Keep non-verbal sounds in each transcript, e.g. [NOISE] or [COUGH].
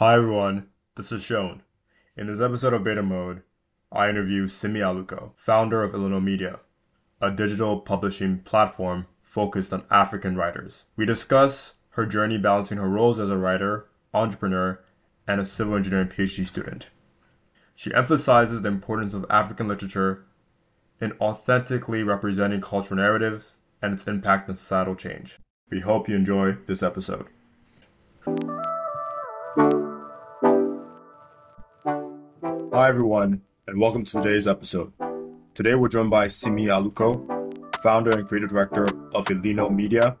Hi everyone, this is Sean. In this episode of Beta Mode, I interview Simi Aluko, founder of Illino Media, a digital publishing platform focused on African writers. We discuss her journey balancing her roles as a writer, entrepreneur, and a civil engineering PhD student. She emphasizes the importance of African literature in authentically representing cultural narratives and its impact on societal change. We hope you enjoy this episode. Hi, everyone, and welcome to today's episode. Today, we're joined by Simi Aluko, founder and creative director of Illino Media,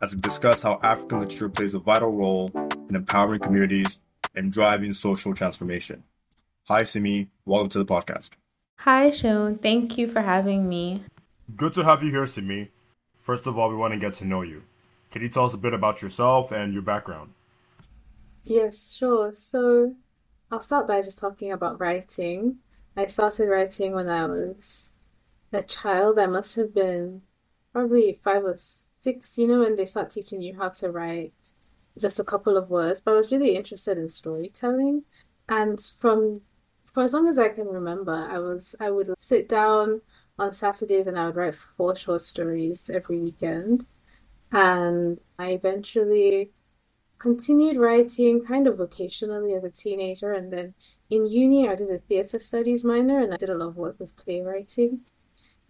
as we discuss how African literature plays a vital role in empowering communities and driving social transformation. Hi, Simi. Welcome to the podcast. Hi, Sean. Thank you for having me. Good to have you here, Simi. First of all, we want to get to know you. Can you tell us a bit about yourself and your background? Yes, sure. So, I'll start by just talking about writing. I started writing when I was a child. I must have been probably five or six, you know, when they start teaching you how to write just a couple of words. But I was really interested in storytelling. And from for as long as I can remember, I was I would sit down on Saturdays and I would write four short stories every weekend. And I eventually continued writing kind of vocationally as a teenager and then in uni I did a theatre studies minor and I did a lot of work with playwriting.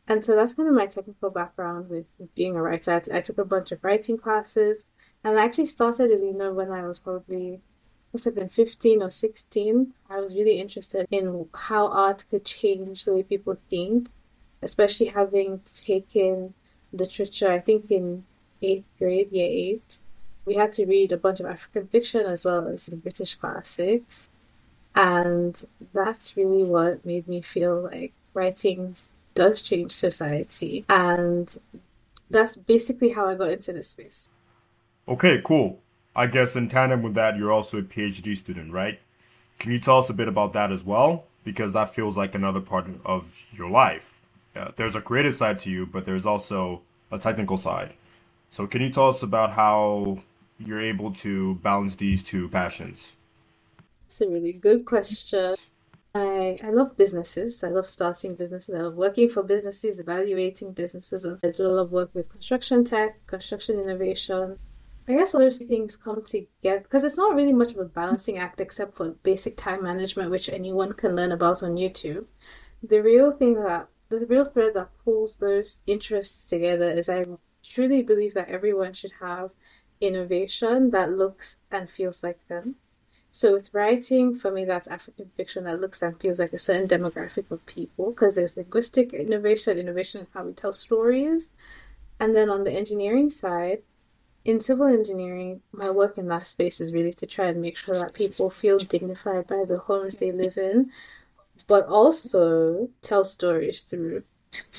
And so that's kind of my technical background with, being a writer. I, took a bunch of writing classes and I actually started Illino when I was probably must have been 15 or 16. I was really interested in how art could change the way people think, especially having taken literature, I think in eighth grade, year eight we had to read a bunch of African fiction as well as the British classics. And that's really what made me feel like writing does change society. And that's basically how I got into this space. Okay, cool. I guess in tandem with that, you're also a PhD student, right? Can you tell us a bit about that as well? Because that feels like another part of your life. Uh, there's a creative side to you, but there's also a technical side. So, can you tell us about how you're able to balance these two passions? It's a really good question. I, I love businesses. I love starting businesses. I love working for businesses, evaluating businesses. I do a lot of work with construction tech, construction innovation. I guess all those things come together because it's not really much of a balancing act except for basic time management, which anyone can learn about on YouTube. The real thing that, the real thread that pulls those interests together is I truly believe that everyone should have innovation that looks and feels like them. So with writing, for me, that's African fiction that looks and feels like a certain demographic of people because there's linguistic innovation, innovation in how we tell stories. And then on the engineering side, in civil engineering, my work in that space is really to try and make sure that people feel dignified by the homes they live in, but also tell stories through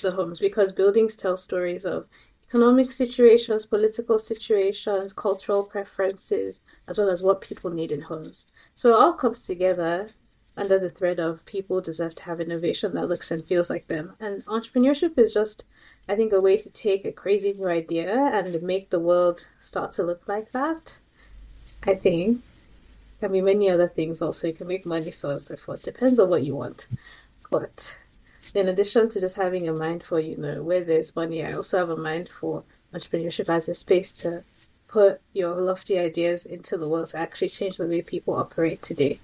the homes because buildings tell stories of economic situations, political situations, cultural preferences, as well as what people need in homes. So it all comes together under the thread of people deserve to have innovation that looks and feels like them. And entrepreneurship is just, I think, a way to take a crazy new idea and make the world start to look like that. I think. Can be many other things also. You can make money, so on and so forth. Depends on what you want. But in addition to just having a mind for, you know, where there's money, I also have a mind for entrepreneurship as a space to put your lofty ideas into the world to actually change the way people operate today.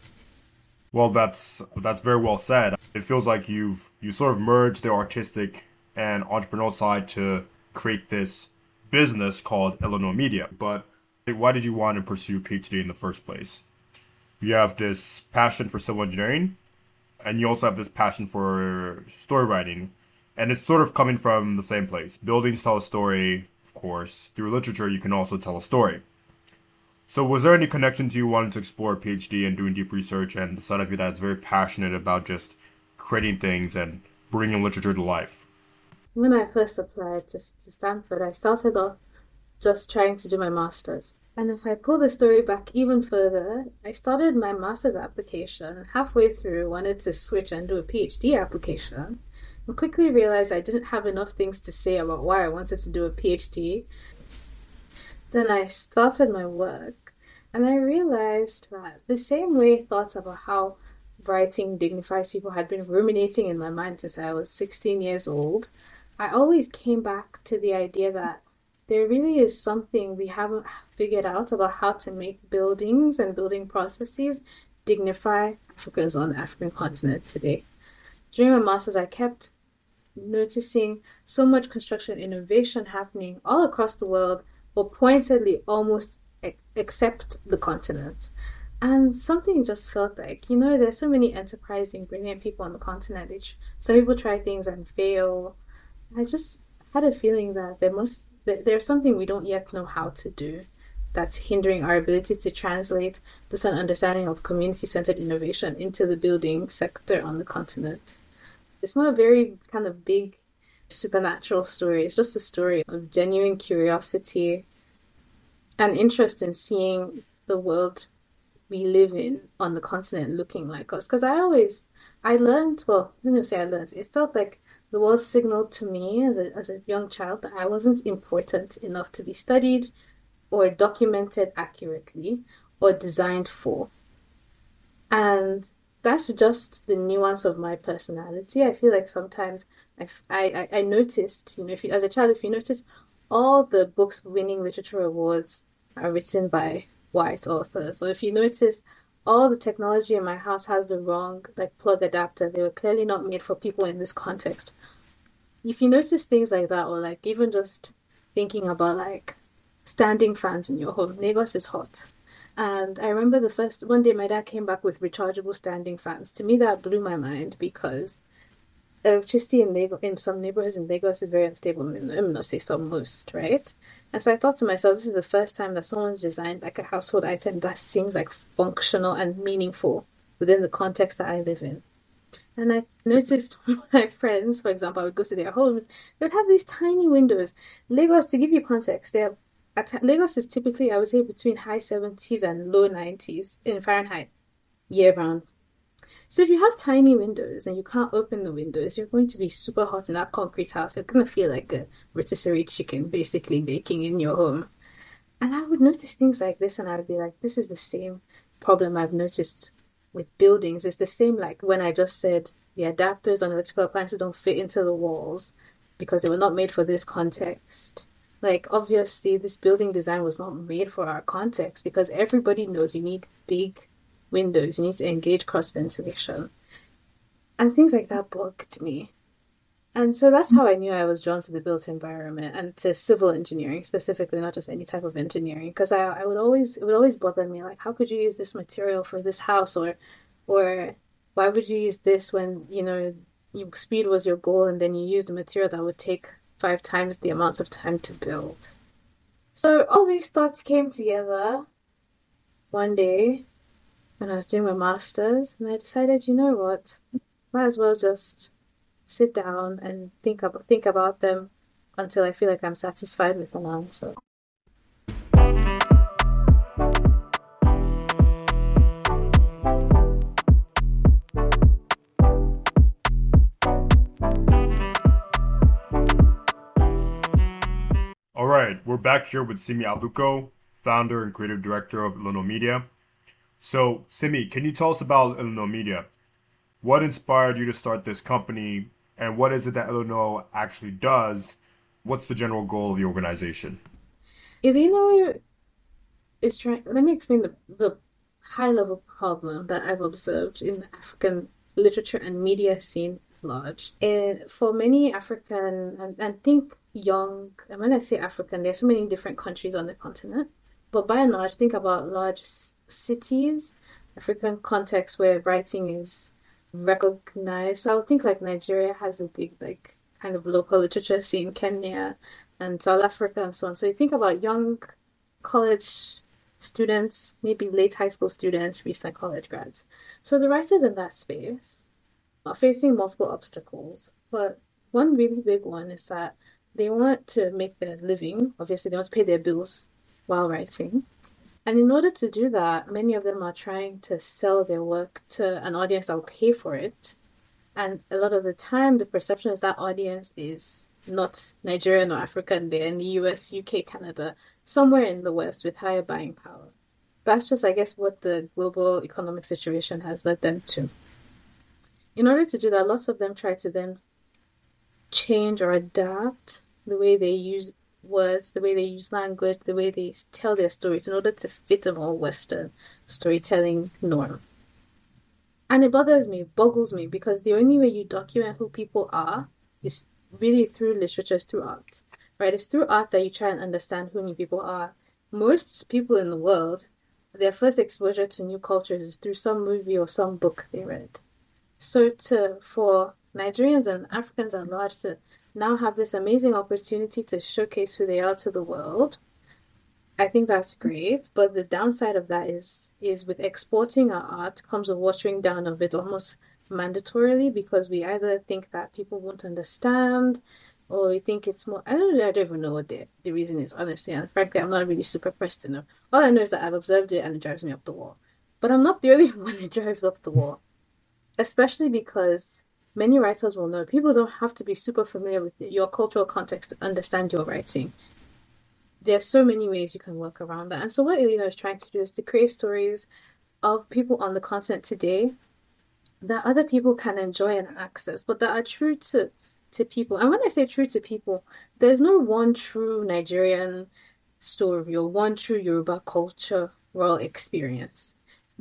Well, that's that's very well said. It feels like you've you sort of merged the artistic and entrepreneurial side to create this business called Illino Media. But why did you want to pursue PhD in the first place? You have this passion for civil engineering, and you also have this passion for story writing, and it's sort of coming from the same place. Buildings tell a story, of course. Through literature, you can also tell a story. So, was there any connection to you wanting to explore a PhD and doing deep research, and the side of you that's very passionate about just creating things and bringing literature to life? When I first applied to, to Stanford, I started off just trying to do my master's. And if I pull the story back even further, I started my master's application halfway through, wanted to switch and do a PhD application, and quickly realized I didn't have enough things to say about why I wanted to do a PhD. Then I started my work, And I realized that the same way thoughts about how writing dignifies people had been ruminating in my mind since I was 16 years old, I always came back to the idea that there really is something we haven't figured out about how to make buildings and building processes dignify Africans on the African continent today. During my master's, I kept noticing so much construction innovation happening all across the world, but pointedly almost except the continent. And something just felt like, you know, there's so many enterprising, brilliant people on the continent. Some people try things and fail. I just had a feeling that there must there's something we don't yet know how to do that's hindering our ability to translate this understanding of community-centered innovation into the building sector on the continent. It's not a very kind of big supernatural story. It's just a story of genuine curiosity and interest in seeing the world we live in on the continent looking like us. Because I always, I learned, well, let me say I learned, it felt like the world signaled to me as a, as a young child that I wasn't important enough to be studied or documented accurately or designed for. And that's just the nuance of my personality. I feel like sometimes I, I, I noticed, you know, if you, as a child, if you notice, all the books winning literature awards are written by white authors. Or if you notice, all the technology in my house has the wrong like plug adapter. They were clearly not made for people in this context. If you notice things like that, or like even just thinking about like standing fans in your home, Lagos is hot. And I remember the first one day my dad came back with rechargeable standing fans. To me, that blew my mind because electricity in Lagos, in some neighborhoods in Lagos is very unstable. I'm not say some most, right? And so I thought to myself, this is the first time that someone's designed like a household item that seems like functional and meaningful within the context that I live in. And I noticed [LAUGHS] my friends, for example, I would go to their homes, they would have these tiny windows. Lagos, to give you context, they have Lagos is typically, I would say, between high 70s and low 90s in Fahrenheit year round. So if you have tiny windows and you can't open the windows, you're going to be super hot in that concrete house. You're going to feel like a rotisserie chicken basically baking in your home. And I would notice things like this and I would be like, this is the same problem I've noticed with buildings. It's the same like when I just said the adapters on electrical appliances don't fit into the walls because they were not made for this context. Like, obviously, this building design was not made for our context because everybody knows you need big windows, you need to engage cross ventilation. And things like that bugged me. And so that's how I knew I was drawn to the built environment and to civil engineering specifically, not just any type of engineering. Because I, I would always it would always bother me like how could you use this material for this house or or why would you use this when, you know, you, speed was your goal and then you use a material that would take five times the amount of time to build. So all these thoughts came together one day when I was doing my masters, and I decided, you know what, might as well just sit down and think about think about them until I feel like I'm satisfied with an answer. All right, we're back here with Simi Aluko, founder and creative director of Illino Media. So, Simi, can you tell us about Illino Media? What inspired you to start this company, and what is it that Illino actually does? What's the general goal of the organization? Illino is trying. Let me explain the, the high level problem that I've observed in the African literature and media scene large. And for many African, and, and think young, and when I say African, there's so many different countries on the continent. But by and large, think about large cities, African context where writing is recognized. So I would think like Nigeria has a big like kind of local literature scene, Kenya and South Africa and so on. So you think about young college students, maybe late high school students, recent college grads. So the writers in that space are facing multiple obstacles. But one really big one is that they want to make their living. Obviously, they want to pay their bills while writing. And in order to do that, many of them are trying to sell their work to an audience that will pay for it. And a lot of the time, the perception is that audience is not Nigerian or African, they're in the US, UK, Canada, somewhere in the West with higher buying power. that's just, I guess, what the global economic situation has led them to. In order to do that, lots of them try to then change or adapt the way they use words, the way they use language, the way they tell their stories in order to fit a more Western storytelling norm. And it bothers me, boggles me, because the only way you document who people are is really through literature, is through art. Right? It's through art that you try and understand who new people are. Most people in the world, their first exposure to new cultures is through some movie or some book they read. So to for Nigerians and Africans at large to now have this amazing opportunity to showcase who they are to the world. I think that's great, but the downside of that is is with exporting our art comes a watering down of it almost mandatorily because we either think that people won't understand or we think it's more I don't I don't even know what the, the reason is honestly and frankly I'm not really super pressed to know. All I know is that I've observed it and it drives me up the wall. But I'm not the only [LAUGHS] one it drives up the wall. Especially because many writers will know people don't have to be super familiar with your cultural context to understand your writing. There are so many ways you can work around that. And so, what Illino is trying to do is to create stories of people on the continent today that other people can enjoy and access, but that are true to, to people. And when I say true to people, there's no one true Nigerian story or one true Yoruba culture world experience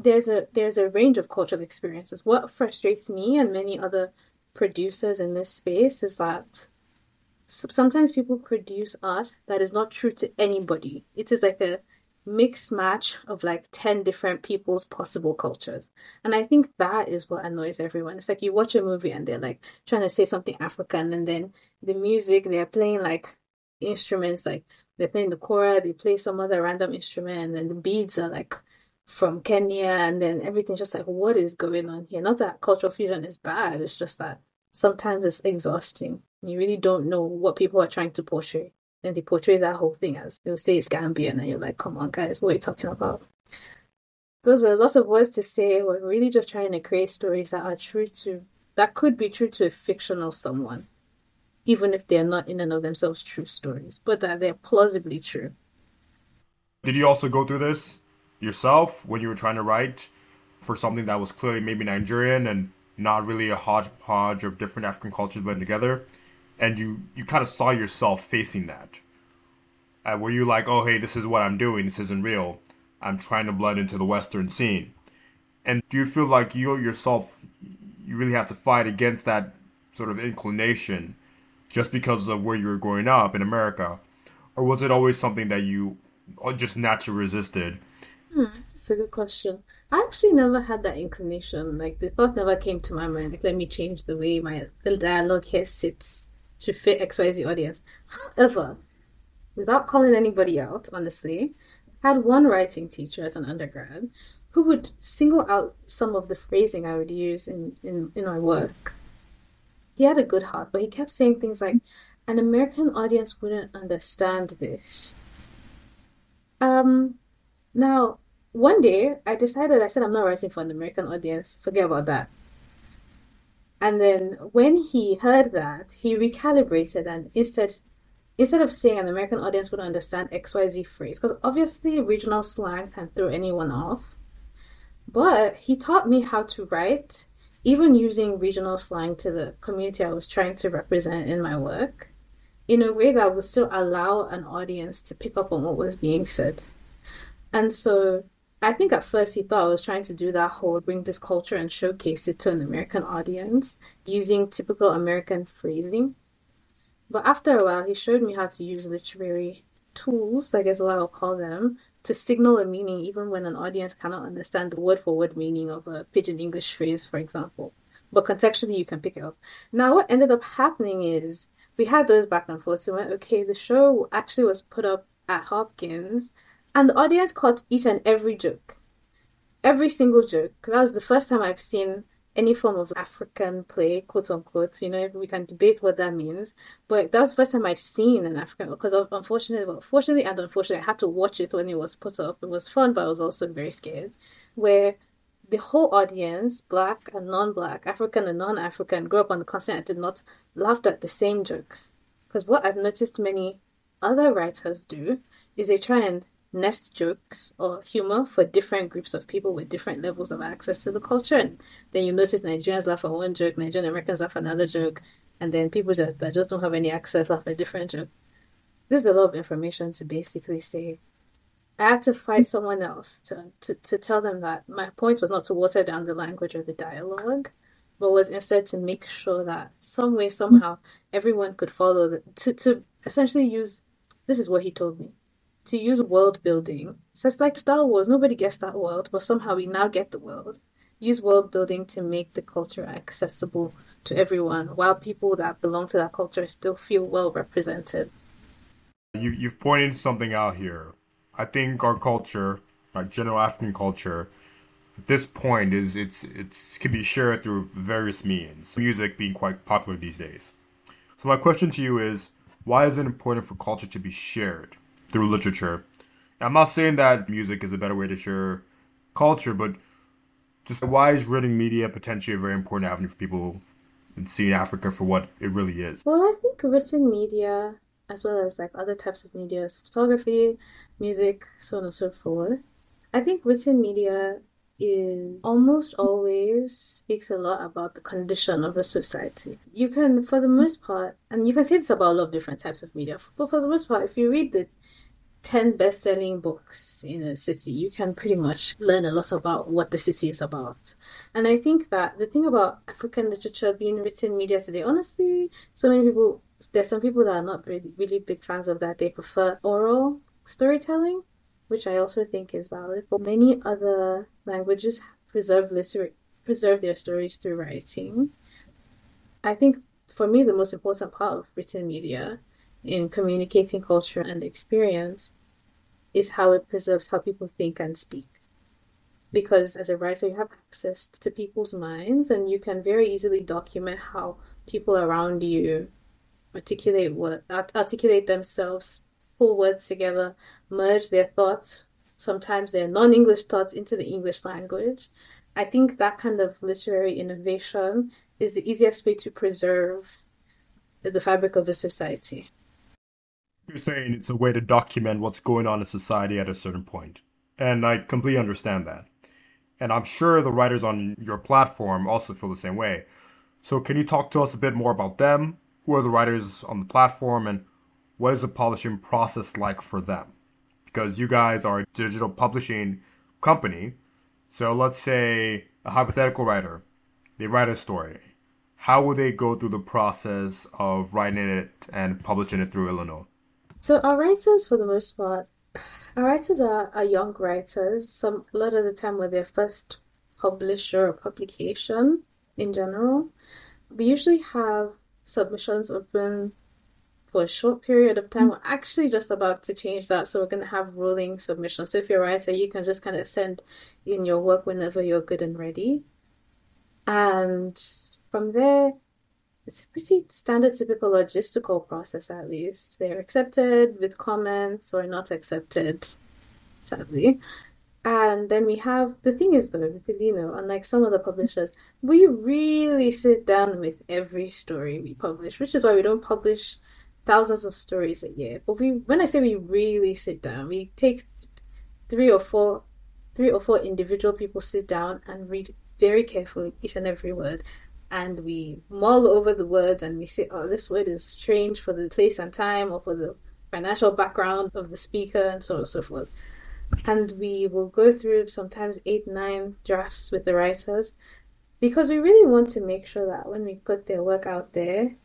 there's a there's a range of cultural experiences. What frustrates me and many other producers in this space is that sometimes people produce art that is not true to anybody. It is like a mixed match of like 10 different people's possible cultures. And I think that is what annoys everyone. It's like you watch a movie and they're like trying to say something African and then the music, they're playing like instruments, like they're playing the kora, they play some other random instrument, and then the beads are like from Kenya, and then everything's just like, what is going on here? Not that cultural fusion is bad, it's just that sometimes it's exhausting. You really don't know what people are trying to portray. And they portray that whole thing as they'll say it's Gambian, and you're like, come on, guys, what are you talking about? Those were lots of words to say. We're really just trying to create stories that are true to, that could be true to a fictional someone, even if they're not in and of themselves true stories, but that they're plausibly true. Did you also go through this? Yourself when you were trying to write for something that was clearly maybe Nigerian and not really a hodgepodge of different African cultures blended together, and you you kind of saw yourself facing that. Uh, were you like, oh hey, this is what I'm doing. This isn't real. I'm trying to blend into the Western scene. And do you feel like you yourself, you really have to fight against that sort of inclination, just because of where you were growing up in America, or was it always something that you uh, just naturally resisted? Hmm, that's a good question. I actually never had that inclination. Like the thought never came to my mind. Like let me change the way my the dialogue here sits to fit XYZ audience. However, without calling anybody out, honestly, I had one writing teacher as an undergrad who would single out some of the phrasing I would use in, in, in my work. He had a good heart, but he kept saying things like, an American audience wouldn't understand this. Um, now, one day I decided I said I'm not writing for an American audience. Forget about that. And then when he heard that, he recalibrated and instead instead of saying an American audience wouldn't understand XYZ phrase, because obviously regional slang can throw anyone off. But he taught me how to write, even using regional slang to the community I was trying to represent in my work, in a way that would still allow an audience to pick up on what was being said. And so I think at first he thought I was trying to do that whole bring this culture and showcase it to an American audience using typical American phrasing. But after a while, he showed me how to use literary tools, I guess what I'll call them, to signal a meaning even when an audience cannot understand the word for word meaning of a pidgin English phrase, for example. But contextually, you can pick it up. Now, what ended up happening is we had those back and forth. So, went, okay, the show actually was put up at Hopkins and the audience caught each and every joke. Every single joke. That was the first time I've seen any form of African play, quote unquote. You know, we can debate what that means, but that was the first time I'd seen an African. Because unfortunately, well, fortunately and unfortunately, I had to watch it when it was put up. It was fun, but I was also very scared. Where the whole audience, black and non-black, African and non-African, grew up on the continent and did not laughed at the same jokes. Because what I've noticed many other writers do is they try and nest jokes or humor for different groups of people with different levels of access to the culture. And then you notice Nigerians laugh at one joke, Nigerian Americans laugh at another joke, and then people just, that just don't have any access laugh at a different joke. This is a lot of information to basically say. I had to fight someone else to, to, to tell them that my point was not to water down the language or the dialogue, but was instead to make sure that some way, somehow, everyone could follow, the, to, to essentially use this is what he told me to use world building. So it's like Star Wars. Nobody gets that world, but somehow we now get the world. Use world building to make the culture accessible to everyone, while people that belong to that culture still feel well represented. You you've pointed something out here. I think our culture, our general African culture, at this point is it's it's can be shared through various means. Music being quite popular these days. So my question to you is, why is it important for culture to be shared? Through literature. I'm not saying that music is a better way to share culture, but just why is written media potentially a very important avenue for people in seeing Africa for what it really is? Well, I think written media, as well as like other types of media, photography, music, so on and so forth. I think written media is almost always speaks a lot about the condition of a society. You can, for the most part, and you can say this about a lot of different types of media, but for the most part, if you read the 10 best selling books in a city, you can pretty much learn a lot about what the city is about. And I think that the thing about African literature being written media today, honestly, so many people, there's some people that are not really, really big fans of that. They prefer oral storytelling, which I also think is valid. But many other languages preserve literary, preserve their stories through writing. I think for me, the most important part of written media in communicating culture and experience is how it preserves how people think and speak. Because as a writer, you have access to people's minds and you can very easily document how people around you articulate what articulate themselves, pull words together, merge their thoughts, sometimes their non-English thoughts into the English language. I think that kind of literary innovation is the easiest way to preserve the fabric of a society. You're saying it's a way to document what's going on in society at a certain point. And I completely understand that. And I'm sure the writers on your platform also feel the same way. So, can you talk to us a bit more about them? Who are the writers on the platform and what is the publishing process like for them? Because you guys are a digital publishing company. So, let's say a hypothetical writer, they write a story. How will they go through the process of writing it and publishing it through Illino? So our writers, for the most part, [SIGHS] our writers are, are young writers. Some a lot of the time, with their first publisher or publication in general. We usually have submissions open for a short period of time. We're actually just about to change that, so we're going to have rolling submissions. So if you're a writer, you can just kind of send in your work whenever you're good and ready, and from there it's a pretty standard typical logistical process at least. They're accepted with comments or not accepted sadly. And then we have the thing is though with Illino, unlike some other publishers, we really sit down with every story we publish, which is why we don't publish thousands of stories a year. But we when I say we really sit down, we take three or four three or four individual people sit down and read very carefully each and every word and we mull over the words and we say, oh, this word is strange for the place and time or for the financial background of the speaker and so on and so forth. And we will go through sometimes eight, nine drafts with the writers because we really want to make sure that when we put their work out there,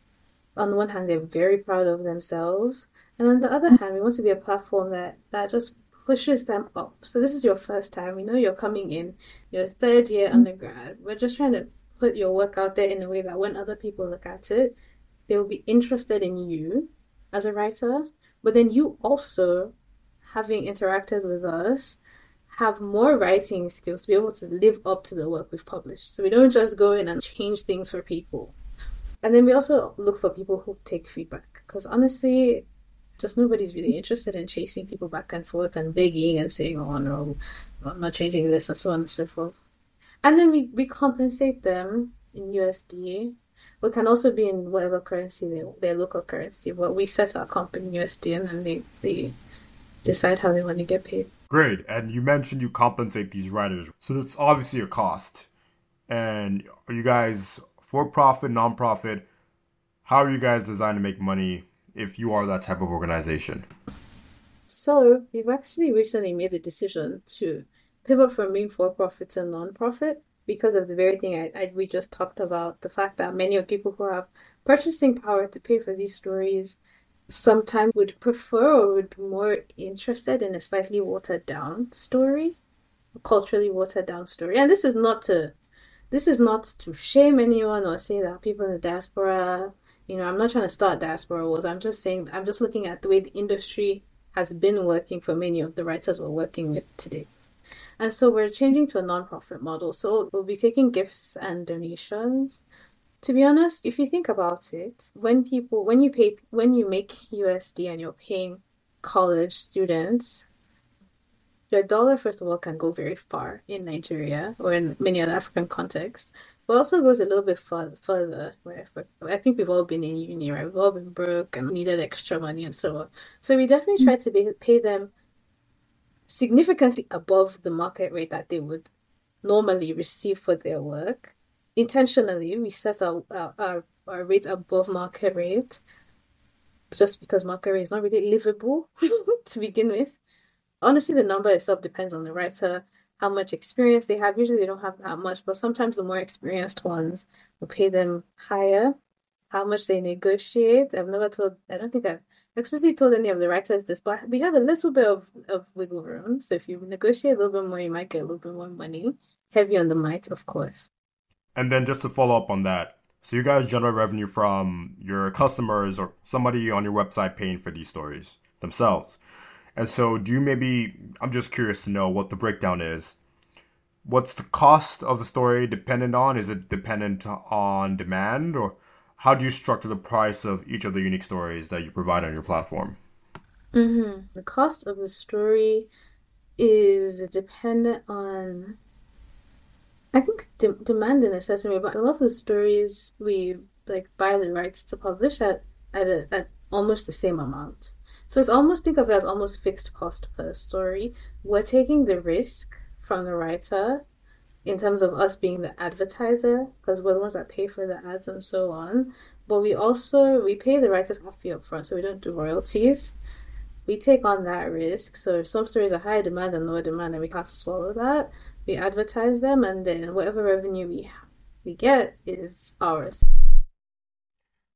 on the one hand, they're very proud of themselves. And on the other hand, we want to be a platform that, that just pushes them up. So this is your first time. We know you're coming in, your third year undergrad. We're just trying to put your work out there in a way that when other people look at it, they will be interested in you as a writer, but then you also, having interacted with us, have more writing skills to be able to live up to the work we've published. So we don't just go in and change things for people. And then we also look for people who take feedback because honestly, just nobody's really interested in chasing people back and forth and begging and saying, oh no, I'm not changing this and so on and so forth. And then we, we compensate them in USD. We can also be in whatever currency they, their local currency, but we set our comp in USD and then they, they decide how they want to get paid. Great. And you mentioned you compensate these writers. So that's obviously a cost. And are you guys for profit, non-profit? How are you guys designed to make money if you are that type of organization? So we've actually recently made the decision to pivot from being for profit to non-profit because of the very thing I, I, we just talked about the fact that many of people who have purchasing power to pay for these stories sometimes would prefer or would be more interested in a slightly watered down story a culturally watered down story. And this is not to this is not to shame anyone or say that people in the diaspora you know i'm not trying to start diaspora wars. I'm just saying i'm just looking at the way the industry has been working for many of the writers we're working with today and so we're changing to a non-profit model. So we'll be taking gifts and donations. To be honest, if you think about it, when people when you pay when you make USD and you're paying college students, your dollar first of all can go very far in Nigeria or in many other African contexts, but also goes a little bit further. further where I think we've all been in uni, right? We've all been broke and needed extra money and so on. So we definitely try to be, pay them significantly above the market rate that they would normally receive for their work. Intentionally, we set our, our, our rate above market rate just because market rate is not really livable [LAUGHS] to begin with. Honestly, the number itself depends on the writer, how much experience they have. Usually, they don't have that much, but sometimes the more experienced ones will pay them higher. How much they negotiate, I've never told, I don't think I've explicitly told any of the writers this, but we have a little bit of, of wiggle room. So if you negotiate a little bit more, you might get a little bit more money. Heavy on the might, of course. And then just to follow up on that, so you guys generate revenue from your customers or somebody on your website paying for these stories themselves. And so do you maybe I'm just curious to know what the breakdown is. What's the cost of the story dependent on? Is it dependent on demand or how do you structure the price of each of the unique stories that you provide on your platform? Mm-hmm. The cost of the story is dependent on, I think, de- demand and necessity. But a lot of the stories we like buy the rights to publish at at, a, at almost the same amount. So it's almost think of it as almost fixed cost per story. We're taking the risk from the writer in terms of us being the advertiser because we're the ones that pay for the ads and so on. But we also we pay the writers half fee up front so we don't do royalties. We take on that risk. So if some stories are higher demand and lower demand and we have to swallow that. We advertise them and then whatever revenue we we get is ours.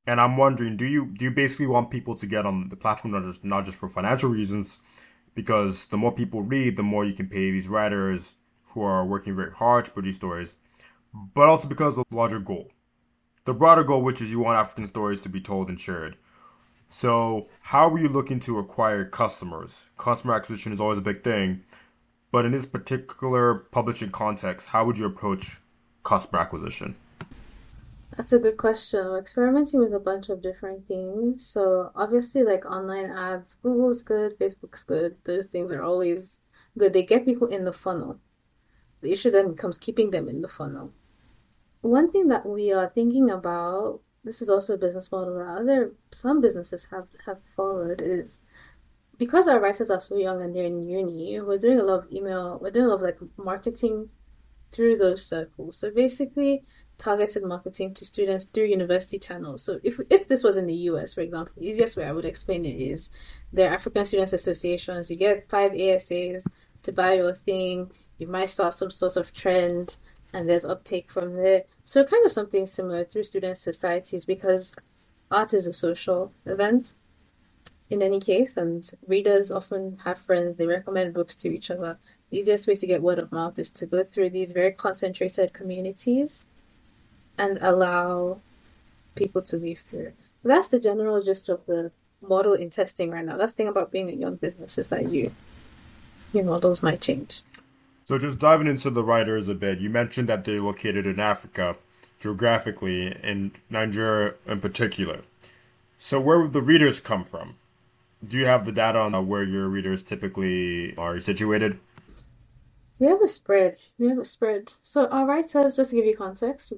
And i'm wondering do you do you basically want people to get on the platform not just not just for financial reasons? Because the more people read the more you can pay these writers who are working very hard to produce stories, but also because of the larger goal. The broader goal, which is you want African stories to be told and shared. So, how are you looking to acquire customers? Customer acquisition is always a big thing, but in this particular publishing context, how would you approach customer acquisition? That's a good question. We're experimenting with a bunch of different things. So, obviously, like online ads, Google's good, Facebook's good. Those things are always good. They get people in the funnel. The issue then becomes keeping them in the funnel. One thing that we are thinking about, this is also a business model that other some businesses have, have followed, is because our writers are so young and they're in uni, we're doing a lot of email, we're doing a lot of like marketing through those circles. So basically targeted marketing to students through university channels. So if if this was in the US, for example, the easiest way I would explain it is there are African Students Associations. You get five ASAs to buy your thing you might start some sort of trend and there's uptake from there. So kind of something similar through student societies because art is a social event in any case and readers often have friends, they recommend books to each other. The easiest way to get word of mouth is to go through these very concentrated communities and allow people to weave through. That's the general gist of the model in testing right now. That's the thing about being a young business is that you your models might change. So just diving into the writers a bit, you mentioned that they're located in Africa, geographically, in Nigeria in particular. So where would the readers come from? Do you have the data on uh, where your readers typically are situated? We have a spread. We have a spread. So our writers, just to give you context,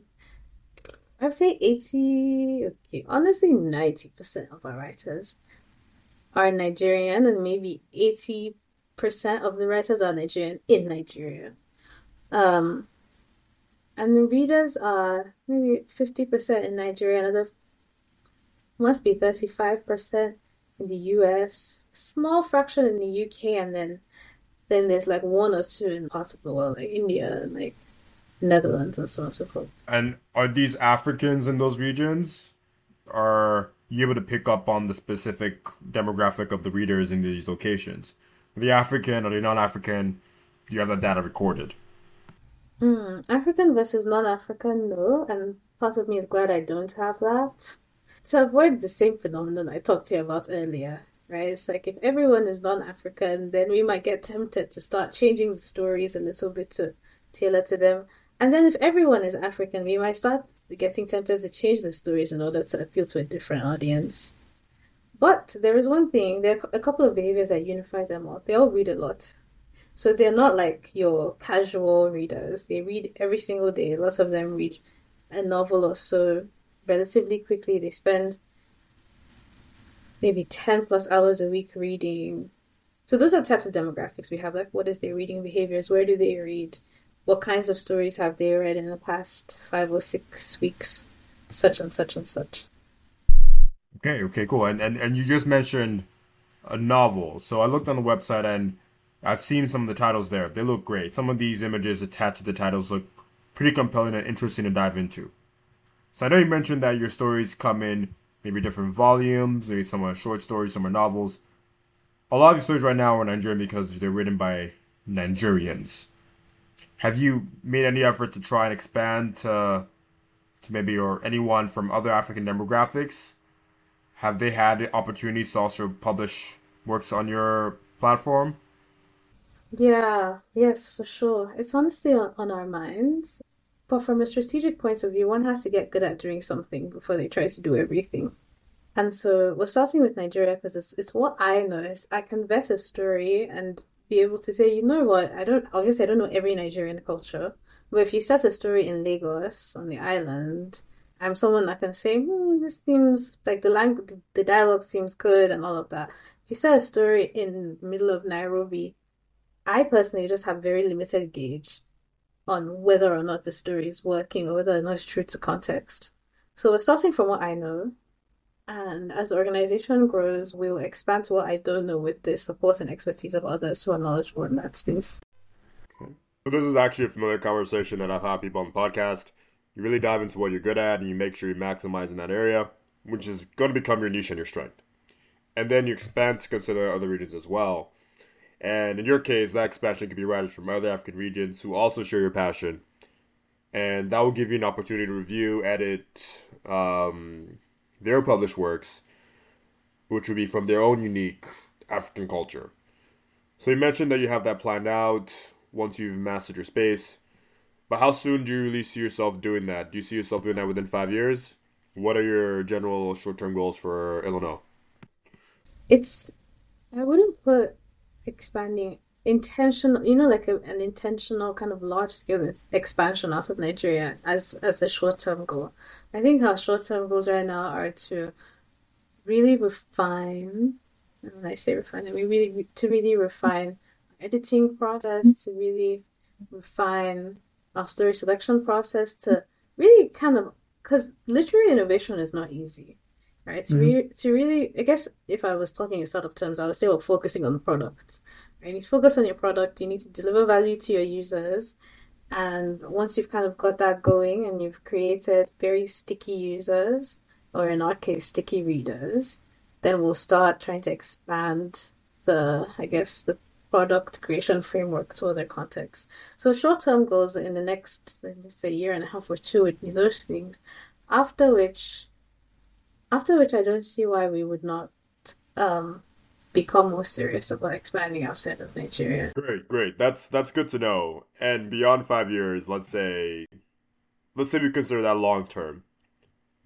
I would say 80, okay, honestly 90% of our writers are Nigerian, and maybe 80% of the writers are Nigerian in Nigeria. Um, and the readers are maybe 50% in Nigeria, another must be 35% in the US, small fraction in the UK, and then then there's like one or two in parts of the world, like India and like Netherlands and so on and so forth. And are these Africans in those regions? Are you able to pick up on the specific demographic of the readers in these locations? They African? or the non-African? You have that data recorded? Mm, African versus non-African, no, and part of me is glad I don't have that. To avoid the same phenomenon I talked to you about earlier, right? It's like if everyone is non-African, then we might get tempted to start changing the stories a little bit to tailor to them. And then if everyone is African, we might start getting tempted to change the stories in order to appeal to a different audience. But there is one thing, there are a couple of behaviors that unify them all. They all read a lot. So they're not like your casual readers. They read every single day. Lots of them read a novel or so relatively quickly. They spend maybe 10 plus hours a week reading. So those are types of demographics we have. Like, what is their reading behaviors? Where do they read? What kinds of stories have they read in the past five or six weeks? Such and such and such. Okay, okay, cool. And and, and you just mentioned a novel. So I looked on the website and I've seen some of the titles there. They look great. Some of these images attached to the titles look pretty compelling and interesting to dive into. So I know you mentioned that your stories come in maybe different volumes, maybe some are short stories, some are novels. A lot of your stories right now are Nigerian because they're written by Nigerians. Have you made any effort to try and expand to, to maybe or anyone from other African demographics? Have they had opportunities to also publish works on your platform? Yeah, yes, for sure. It's honestly on, our minds. But from a strategic point of view, one has to get good at doing something before they try to do everything. And so we're starting with Nigeria because it's, it's what I know. I can vet a story and be able to say, you know what, I don't, obviously, I don't know every Nigerian culture. But if you set a story in Lagos on the island, I'm someone that can say, hmm, this seems like the language, the dialogue seems good and all of that. If you set a story in the middle of Nairobi, I personally just have very limited gauge on whether or not the story is working or whether or not it's true to context. So we're starting from what I know. And as the organization grows, we'll expand to what I don't know with the support and expertise of others who are knowledgeable in that space. So this is actually a familiar conversation that I've had people on the podcast. You really dive into what you're good at and you make sure you maximize in that area, which is going to become your niche and your strength. And then you expand to consider other regions as well. And in your case, that expansion could be writers from other African regions who also share your passion. And that will give you an opportunity to review, edit um, their published works, which would be from their own unique African culture. So you mentioned that you have that planned out once you've mastered your space. But how soon do you really see yourself doing that? Do you see yourself doing that within five years? What are your general short term goals for Illino? It's, I wouldn't put expanding intentional you know like a, an intentional kind of large scale expansion out of nigeria as as a short-term goal i think our short-term goals right now are to really refine and when i say refine we really to really refine editing process to really refine our story selection process to really kind of because literary innovation is not easy right? To, mm-hmm. re- to really, I guess if I was talking in sort of terms, I would say, well, focusing on the product. Right? You need to focus on your product. You need to deliver value to your users. And once you've kind of got that going and you've created very sticky users, or in our case, sticky readers, then we'll start trying to expand the, I guess, the product creation framework to other contexts. So short term goals in the next, let me say, year and a half or two would be those things. After which after which, I don't see why we would not um, become more serious about expanding outside of Nigeria. Great, great. That's that's good to know. And beyond five years, let's say, let's say we consider that long term.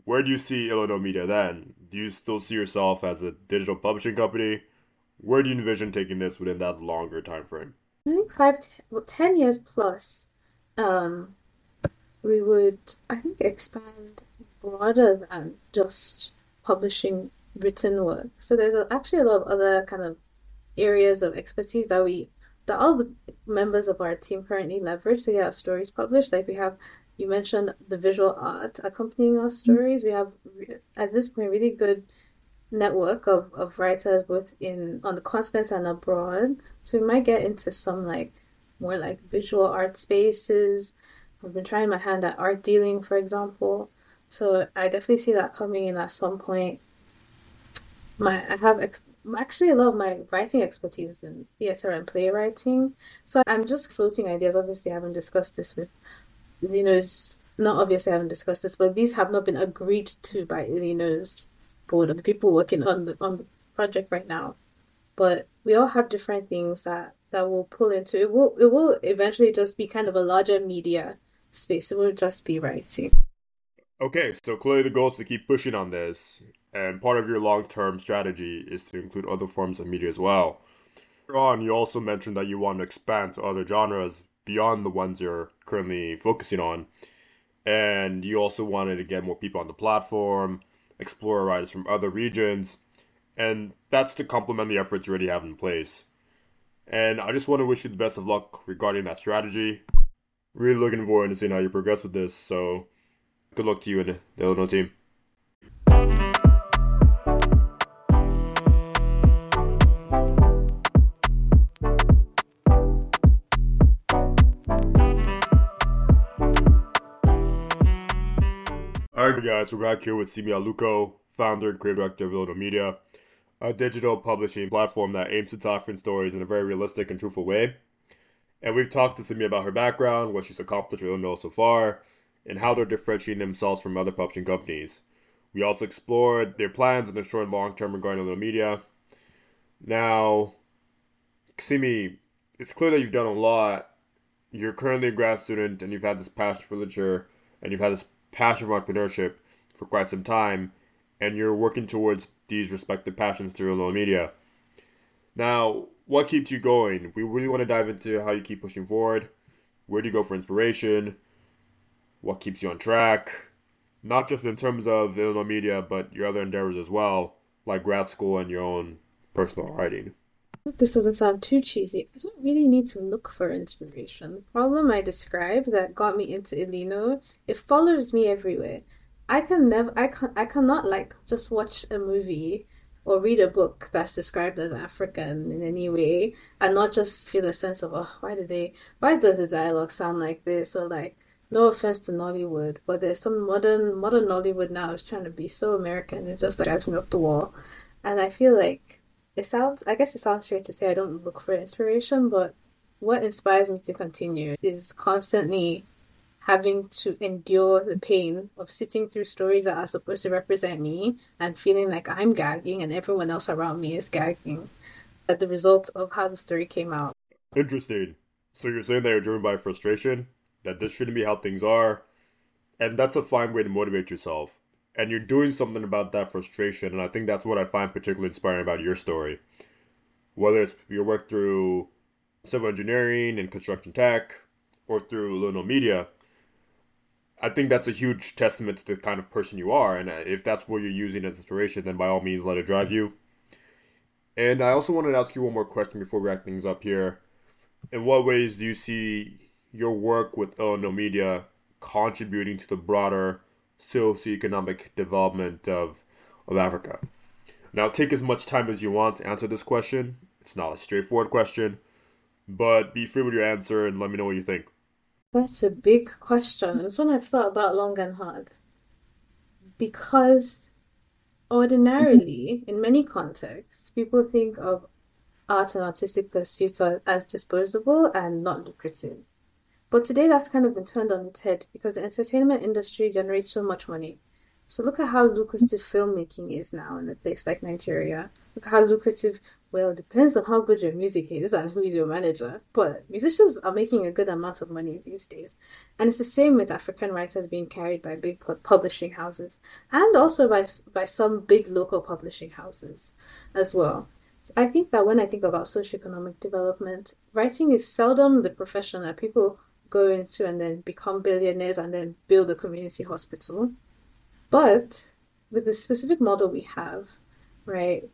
Where do you see Illino Media then? Do you still see yourself as a digital publishing company? Where do you envision taking this within that longer time frame? I think five, well, ten years plus. Um, we would, I think, expand broader than just publishing written work. So there's a, actually a lot of other kind of areas of expertise that we that all the members of our team currently leverage to get our stories published. Like we have, you mentioned the visual art accompanying our stories. We have at this point really good network of, of writers both in on the continent and abroad. So we might get into some like more like visual art spaces. I've been trying my hand at art dealing, for example. So I definitely see that coming in at some point. My I have ex- actually a lot of my writing expertise in theater and playwriting. So I'm just floating ideas. Obviously, I haven't discussed this with, you know, it's not obviously I haven't discussed this, but these have not been agreed to by Illino board of the people working on the on the project right now. But we all have different things that that will pull into it. Will it will eventually just be kind of a larger media space. It won't just be writing. Okay, so clearly the goal is to keep pushing on this, and part of your long-term strategy is to include other forms of media as well. Earlier on, you also mentioned that you want to expand to other genres beyond the ones you're currently focusing on, and you also wanted to get more people on the platform, explore writers from other regions, and that's to complement the efforts you already have in place. And I just want to wish you the best of luck regarding that strategy. Really looking forward to seeing how you progress with this. So, good luck to you and the Illino team. Alright guys, we're back here with Simi Aluko, founder and creative director of Illino Media, a digital publishing platform that aims to different stories in a very realistic and truthful way. And we've talked to Simi about her background, what she's accomplished with Illino so far, and how they're differentiating themselves from other publishing companies. We also explored their plans in the short and long term regarding Illino Media. Now, Simi, it's clear that you've done a lot. You're currently a grad student and you've had this passion for literature and you've had this passion for entrepreneurship for quite some time, and you're working towards these respective passions through Illino Media. Now, what keeps you going? We really want to dive into how you keep pushing forward. Where do you go for inspiration? What keeps you on track? Not just in terms of Illino Media, but your other endeavors as well, like grad school and your own personal writing. This doesn't sound too cheesy. I don't really need to look for inspiration. The problem I described that got me into Illino, it follows me everywhere. I can never, I can, I cannot like just watch a movie or read a book that's described as African in any way and not just feel a sense of, oh, why did they, why does the dialogue sound like this? Or like, no offense to Nollywood, but there's some modern, modern Nollywood now is trying to be so American. It just like drives me up the wall. And I feel like it sounds, I guess it sounds strange to say I don't look for inspiration, but what inspires me to continue is constantly having to endure the pain of sitting through stories that are supposed to represent me and feeling like I'm gagging and everyone else around me is gagging at the result of how the story came out. Interesting. So you're saying that you're driven by frustration, that this shouldn't be how things are, and that's a fine way to motivate yourself and you're doing something about that frustration. And I think that's what I find particularly inspiring about your story. Whether it's your work through civil engineering and construction tech or through Illino Media, I think that's a huge testament to the kind of person you are. And if that's what you're using as inspiration, then by all means, let it drive you. And I also wanted to ask you one more question before we wrap things up here. In what ways do you see your work with Illino Media contributing to the broader socioeconomic development of, of Africa? Now, take as much time as you want to answer this question. It's not a straightforward question, but be free with your answer and let me know what you think. That's a big question. It's one I've thought about long and hard. Because ordinarily, mm-hmm. in many contexts, people think of art and artistic pursuits as disposable and not lucrative. But today that's kind of been turned on its head because the entertainment industry generates so much money. So look at how lucrative filmmaking is now in a place like Nigeria. Look at how lucrative, well, depends on how good your music is and who is your manager. But musicians are making a good amount of money these days. And it's the same with African writers being carried by big publishing houses and also by, by some big local publishing houses as well. So I think that when I think about socioeconomic development, writing is seldom the profession that people go into and then become billionaires and then build a community hospital. But with the specific model we have, right?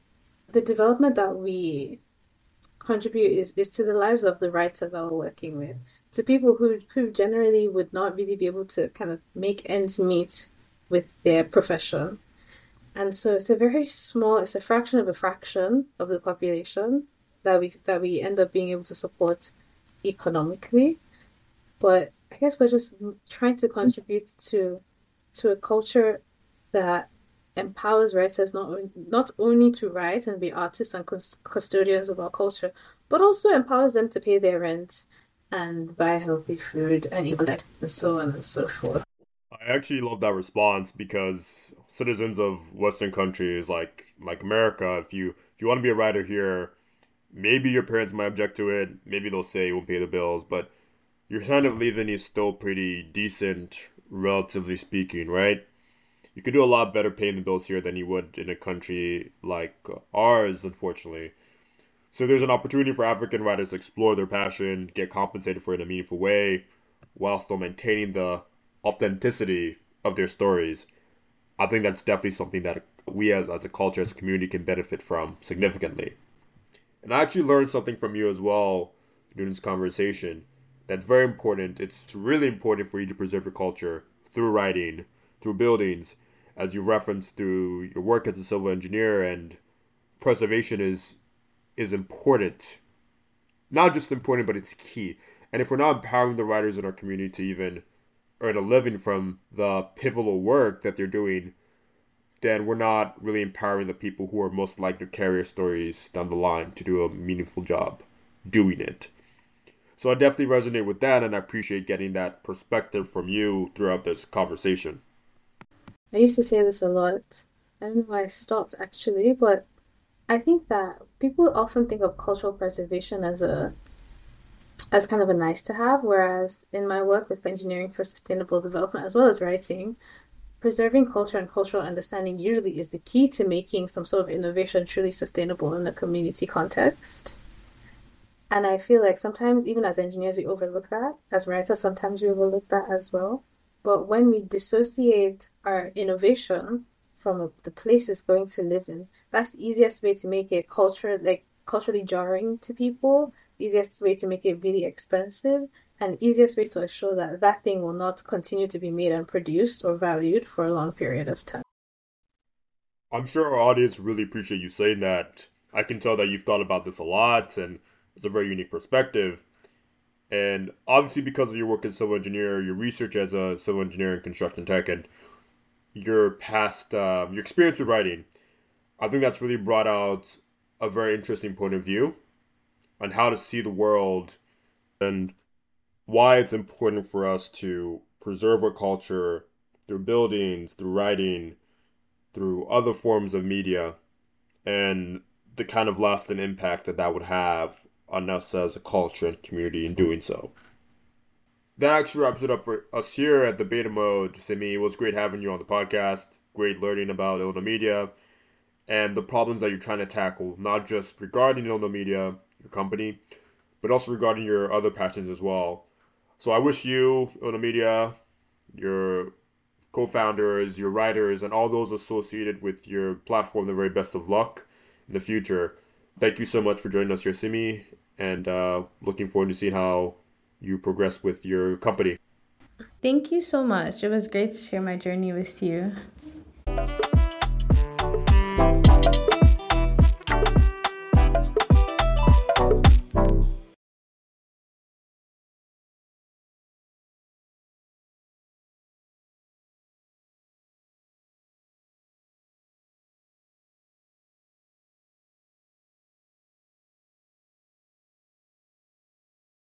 The development that we contribute is, is to the lives of the writers that we're working with, to people who, who generally would not really be able to kind of make ends meet with their profession. And so it's a very small, it's a fraction of a fraction of the population that we that we end up being able to support economically. But I guess we're just trying to contribute to to a culture that empowers writers not not only to write and be artists and custodians of our culture, but also empowers them to pay their rent and buy healthy food and eat and so on and so forth. I actually love that response because citizens of Western countries like like America, if you if you want to be a writer here, maybe your parents might object to it. Maybe they'll say you won't pay the bills, but your standard of living is still pretty decent, relatively speaking, right? you could do a lot better paying the bills here than you would in a country like ours, unfortunately. So there's an opportunity for African writers to explore their passion, get compensated for it in a meaningful way, while still maintaining the authenticity of their stories. I think that's definitely something that we as, as a culture, as a community, can benefit from significantly. And I actually learned something from you as well during this conversation. That's very important. It's really important for you to preserve your culture through writing, through buildings, as you referenced through your work as a civil engineer and preservation is is important. Not just important but it's key. And if we're not empowering the writers in our community to even earn a living from the pivotal work that they're doing then we're not really empowering the people who are most likely to carry our stories down the line to do a meaningful job doing it so i definitely resonate with that and i appreciate getting that perspective from you throughout this conversation I used to say this a lot. I don't know why I stopped actually, but I think that people often think of cultural preservation as a as kind of a nice to have, whereas in my work with engineering for sustainable development as well as writing, preserving culture and cultural understanding usually is the key to making some sort of innovation truly sustainable in a community context. And I feel like sometimes, even as engineers, we overlook that. As writers, sometimes we overlook that as well. But when we dissociate our innovation from the place it's going to live in, that's the easiest way to make it culture like culturally jarring to people. Easiest way to make it really expensive, and easiest way to assure that that thing will not continue to be made and produced or valued for a long period of time. I'm sure our audience really appreciate you saying that. I can tell that you've thought about this a lot, and it's a very unique perspective. And obviously, because of your work as civil engineer, your research as a civil engineer in construction tech, and your past, um, your experience with writing, I think that's really brought out a very interesting point of view on how to see the world and why it's important for us to preserve our culture through buildings, through writing, through other forms of media, and the kind of lasting impact that that would have on us as a culture and community in doing so. That actually wraps it up for us here at the Beta Mode. Simi, it was great having you on the podcast. Great learning about Illino media and the problems that you're trying to tackle, not just regarding Illino media, your company, but also regarding your other passions as well. So I wish you, Illino media, your co-founders, your writers, and all those associated with your platform the very best of luck in the future. Thank you so much for joining us here, Simi, and uh, looking forward to seeing how you progress with your company. Thank you so much. It was great to share my journey with you.